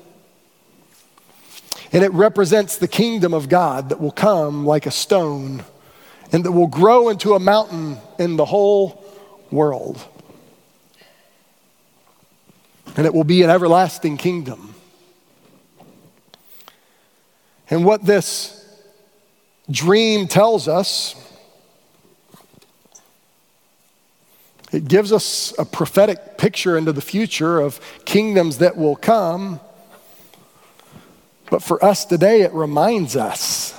And it represents the kingdom of God that will come like a stone and that will grow into a mountain in the whole world. And it will be an everlasting kingdom. And what this dream tells us, it gives us a prophetic picture into the future of kingdoms that will come. But for us today, it reminds us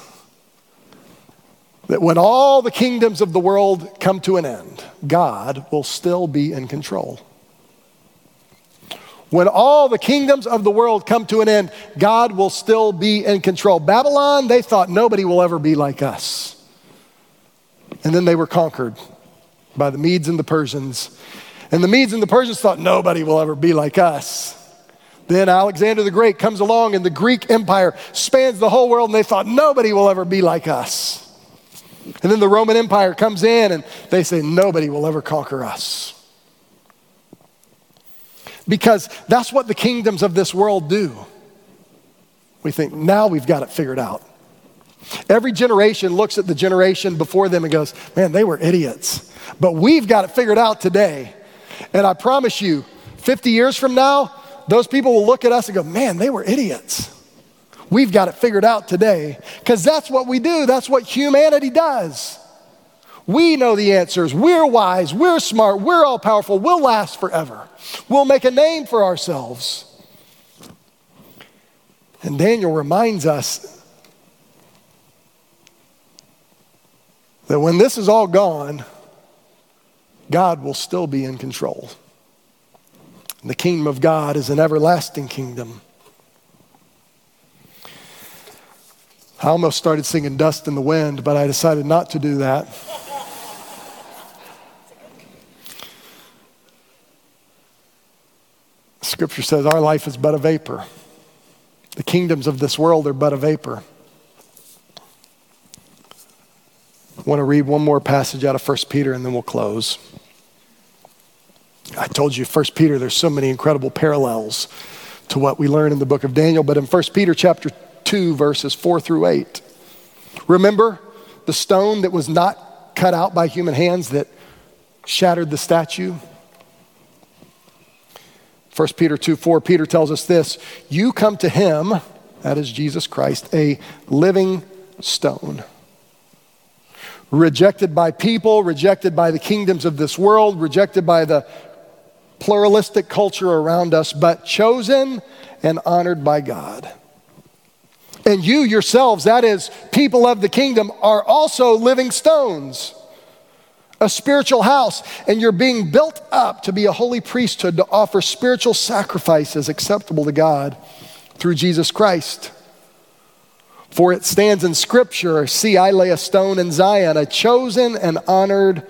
that when all the kingdoms of the world come to an end, God will still be in control. When all the kingdoms of the world come to an end, God will still be in control. Babylon, they thought nobody will ever be like us. And then they were conquered by the Medes and the Persians. And the Medes and the Persians thought nobody will ever be like us. Then Alexander the Great comes along and the Greek Empire spans the whole world and they thought nobody will ever be like us. And then the Roman Empire comes in and they say nobody will ever conquer us. Because that's what the kingdoms of this world do. We think now we've got it figured out. Every generation looks at the generation before them and goes, man, they were idiots. But we've got it figured out today. And I promise you, 50 years from now, those people will look at us and go, man, they were idiots. We've got it figured out today because that's what we do. That's what humanity does. We know the answers. We're wise. We're smart. We're all powerful. We'll last forever. We'll make a name for ourselves. And Daniel reminds us that when this is all gone, God will still be in control. The kingdom of God is an everlasting kingdom. I almost started singing Dust in the Wind, but I decided not to do that. Scripture says our life is but a vapor. The kingdoms of this world are but a vapor. I want to read one more passage out of 1 Peter and then we'll close. I told you, 1 Peter, there's so many incredible parallels to what we learn in the book of Daniel, but in 1 Peter chapter 2, verses 4 through 8, remember the stone that was not cut out by human hands that shattered the statue? 1 Peter 2 4, Peter tells us this You come to him, that is Jesus Christ, a living stone rejected by people, rejected by the kingdoms of this world, rejected by the pluralistic culture around us, but chosen and honored by God. And you yourselves, that is, people of the kingdom, are also living stones, a spiritual house, and you're being built up to be a holy priesthood to offer spiritual sacrifices acceptable to God through Jesus Christ. For it stands in Scripture See, I lay a stone in Zion, a chosen and honored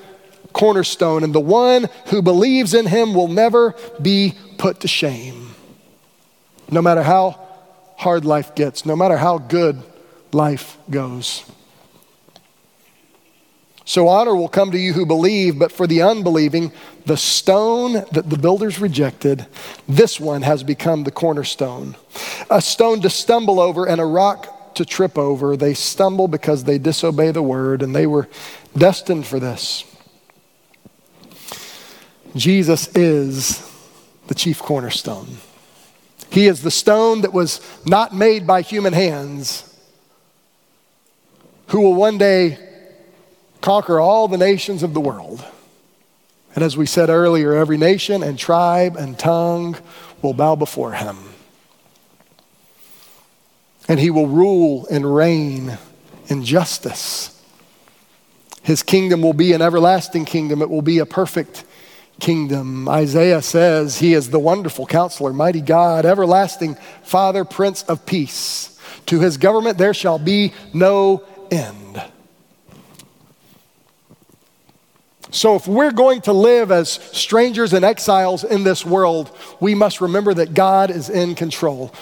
cornerstone, and the one who believes in him will never be put to shame. No matter how hard life gets, no matter how good life goes. So honor will come to you who believe, but for the unbelieving, the stone that the builders rejected, this one has become the cornerstone. A stone to stumble over and a rock to trip over. They stumble because they disobey the word, and they were destined for this. Jesus is the chief cornerstone. He is the stone that was not made by human hands, who will one day conquer all the nations of the world. And as we said earlier, every nation and tribe and tongue will bow before him. And he will rule and reign in justice. His kingdom will be an everlasting kingdom, it will be a perfect kingdom. Isaiah says he is the wonderful counselor, mighty God, everlasting Father, Prince of Peace. To his government there shall be no end. So, if we're going to live as strangers and exiles in this world, we must remember that God is in control.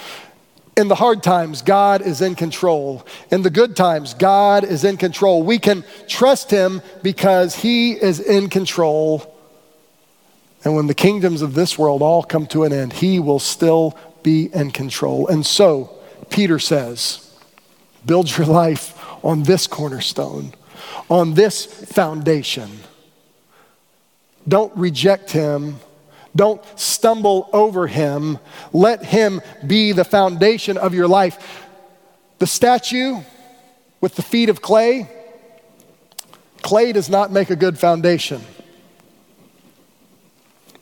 In the hard times, God is in control. In the good times, God is in control. We can trust Him because He is in control. And when the kingdoms of this world all come to an end, He will still be in control. And so, Peter says, build your *laughs* life on this cornerstone, on this foundation. Don't reject him. Don't stumble over him. Let him be the foundation of your life. The statue with the feet of clay, clay does not make a good foundation.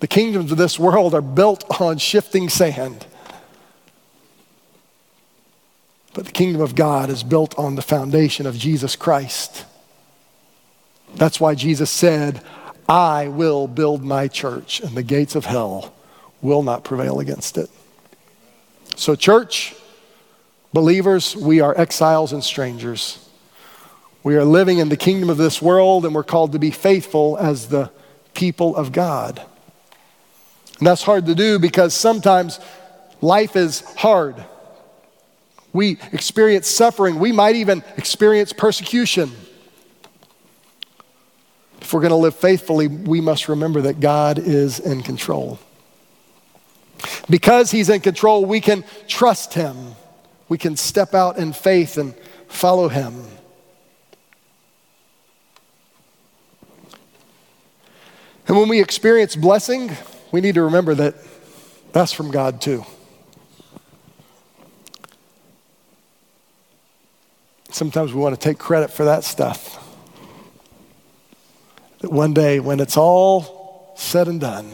The kingdoms of this world are built on shifting sand. But the kingdom of God is built on the foundation of Jesus Christ. That's why Jesus said, I will build my church, and the gates of hell will not prevail against it. So, church, believers, we are exiles and strangers. We are living in the kingdom of this world, and we're called to be faithful as the people of God. And that's hard to do because sometimes life is hard. We experience suffering. We might even experience persecution. If we're going to live faithfully, we must remember that God is in control. Because He's in control, we can trust Him. We can step out in faith and follow Him. And when we experience blessing, we need to remember that that's from God too. Sometimes we want to take credit for that stuff. That one day, when it's all said and done,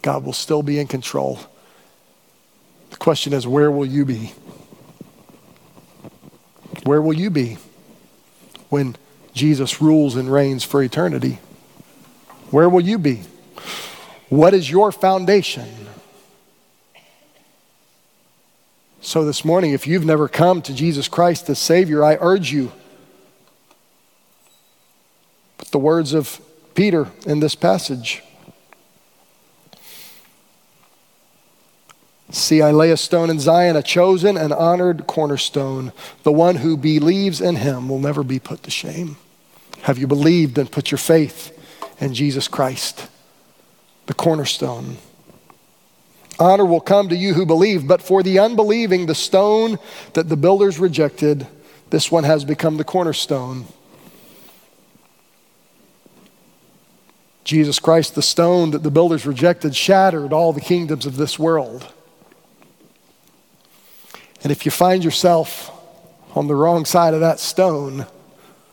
God will still be in control. The question is, where will you be? Where will you be when Jesus rules and reigns for eternity? Where will you be? What is your foundation? So, this morning, if you've never come to Jesus Christ as Savior, I urge you the words of Peter in this passage. See, I lay a stone in Zion, a chosen and honored cornerstone. The one who believes in him will never be put to shame. Have you believed and put your faith in Jesus Christ, the cornerstone? Honor will come to you who believe, but for the unbelieving, the stone that the builders rejected, this one has become the cornerstone Jesus Christ, the stone that the builders rejected, shattered all the kingdoms of this world. And if you find yourself on the wrong side of that stone,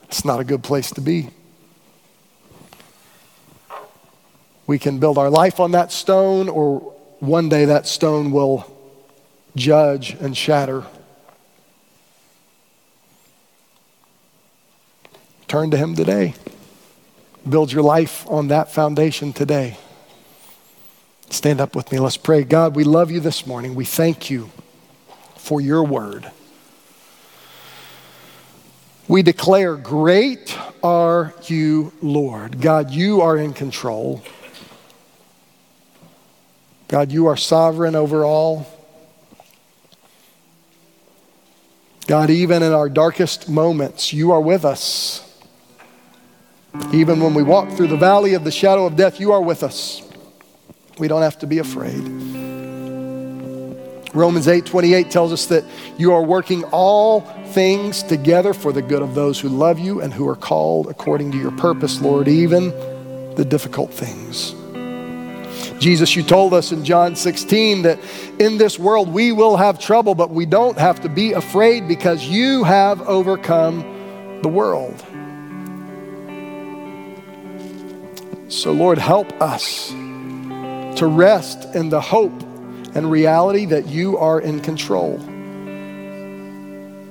it's not a good place to be. We can build our life on that stone, or one day that stone will judge and shatter. Turn to Him today. Build your life on that foundation today. Stand up with me. Let's pray. God, we love you this morning. We thank you for your word. We declare, Great are you, Lord. God, you are in control. God, you are sovereign over all. God, even in our darkest moments, you are with us. Even when we walk through the valley of the shadow of death, you are with us. We don't have to be afraid. Romans 8 28 tells us that you are working all things together for the good of those who love you and who are called according to your purpose, Lord, even the difficult things. Jesus, you told us in John 16 that in this world we will have trouble, but we don't have to be afraid because you have overcome the world. So, Lord, help us to rest in the hope and reality that you are in control.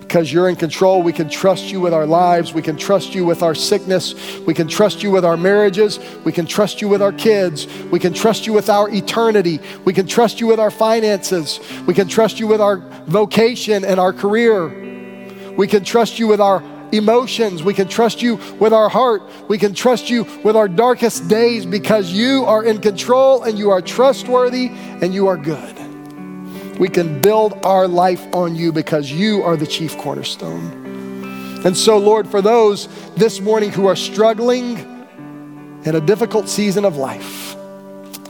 Because you're in control, we can trust you with our lives. We can trust you with our sickness. We can trust you with our marriages. We can trust you with our kids. We can trust you with our eternity. We can trust you with our finances. We can trust you with our vocation and our career. We can trust you with our emotions. We can trust you with our heart. We can trust you with our darkest days because you are in control and you are trustworthy and you are good. We can build our life on you because you are the chief cornerstone. And so, Lord, for those this morning who are struggling in a difficult season of life,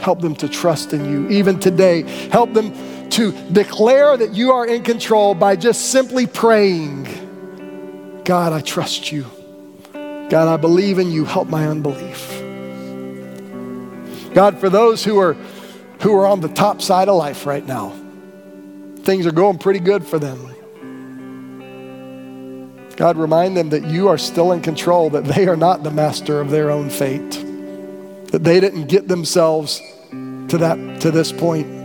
help them to trust in you. Even today, help them to declare that you are in control by just simply praying, God, I trust you. God, I believe in you. Help my unbelief. God, for those who are who are on the top side of life right now, things are going pretty good for them. God, remind them that you are still in control, that they are not the master of their own fate, that they didn't get themselves to, that, to this point.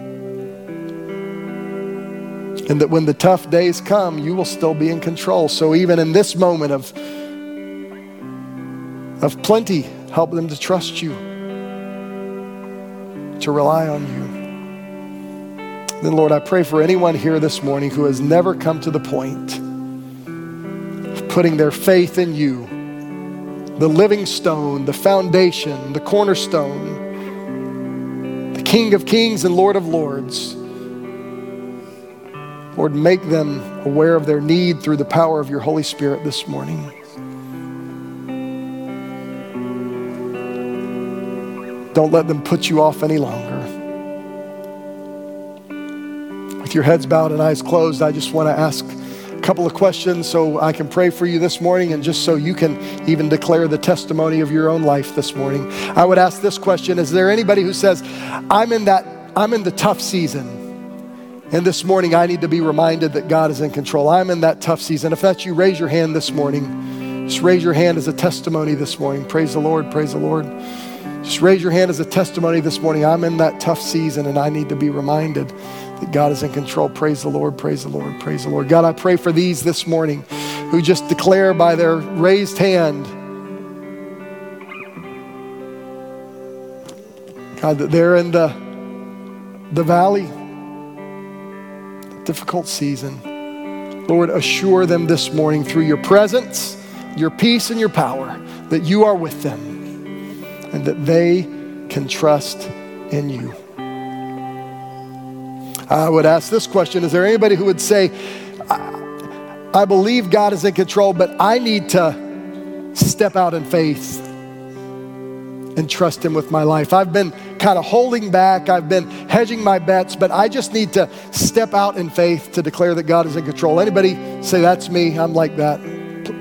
And that when the tough days come, you will still be in control. So even in this moment of, of plenty, help them to trust you, to rely on you. Then, Lord, I pray for anyone here this morning who has never come to the point of putting their faith in you, the living stone, the foundation, the cornerstone the King of kings and Lord of lords. Lord, make them aware of their need through the power of your Holy Spirit this morning. Don't let them put you off any longer. With your heads bowed and eyes closed, I just want to ask a couple of questions so I can pray for you this morning and just so you can even declare the testimony of your own life this morning. I would ask this question Is there anybody who says, I'm in that, I'm in the tough season? And this morning, I need to be reminded that God is in control. I'm in that tough season. If that's you, raise your hand this morning. Just raise your hand as a testimony this morning. Praise the Lord. Praise the Lord. Just raise your hand as a testimony this morning. I'm in that tough season and I need to be reminded that God is in control. Praise the Lord, praise the Lord, praise the Lord. God, I pray for these this morning who just declare by their raised hand, God, that they're in the, the valley, difficult season. Lord, assure them this morning through your presence, your peace, and your power that you are with them and that they can trust in you. I would ask this question Is there anybody who would say, I, believe God is in control, but I need to step out in faith and trust Him with my life? I've been kind of holding back, I've been hedging my bets, but I just need to step out in faith to declare that God is in control. Anybody say, That's me? I'm like that.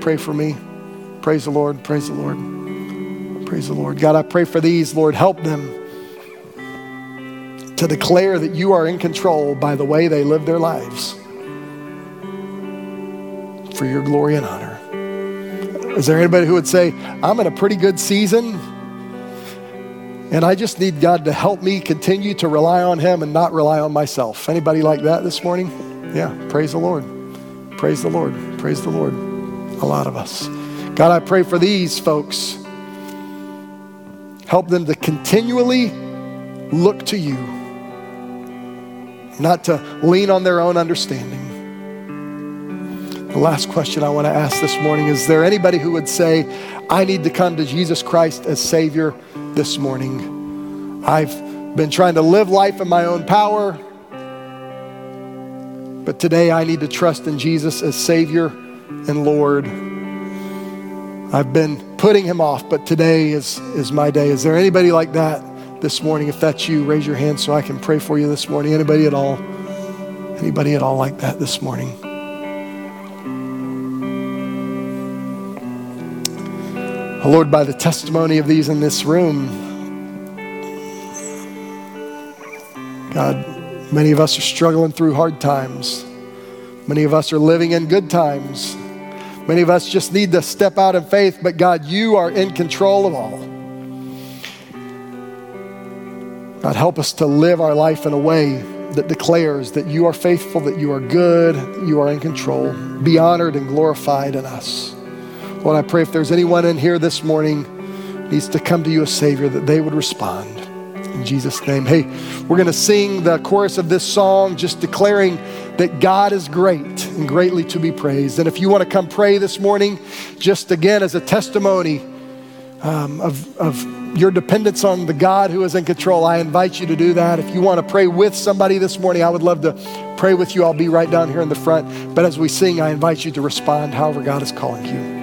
Pray for me. Praise the Lord. Praise the Lord. Praise the Lord. God, I pray for these, Lord. Help them to declare that you are in control by the way they live their lives for your glory and honor. Is there anybody who would say, I'm in a pretty good season and I just need God to help me continue to rely on Him and not rely on myself? Anybody like that this morning? Yeah, praise the Lord. Praise the Lord. Praise the Lord. A lot of us. God, I pray for these folks. Help them to continually look to you not to lean on their own understanding. The last question I want to ask this morning is there anybody who would say, I need to come to Jesus Christ as Savior this morning? I've been trying to live life in my own power, but today I need to trust in Jesus as Savior and Lord. I've been putting Him off, but today is, is my day. Is there anybody like that? this morning. If that's you, raise your hand so I can pray for you this morning. Anybody at all? Anybody at all like that this morning? Lord, by the testimony of these in this room, God, many of us are struggling through hard times. Many of us are living in good times. Many of us just need to step out in faith, but God, you are in control of all. God, help us to live our life in a way that declares that you are faithful, that you are good, you are in control. Be honored and glorified in us. Lord, I pray if there's anyone in here this morning needs to come to you as Savior, that they would respond. In Jesus' name. Hey, we're going to sing the chorus of this song, just declaring that God is great and greatly to be praised. And if you want to come pray this morning, just again as a testimony um, of, of your dependence on the God who is in control, I invite you to do that. If you want to pray with somebody this morning, I would love to pray with you. I'll be right down here in the front. But as we sing, I invite you to respond however God is calling you.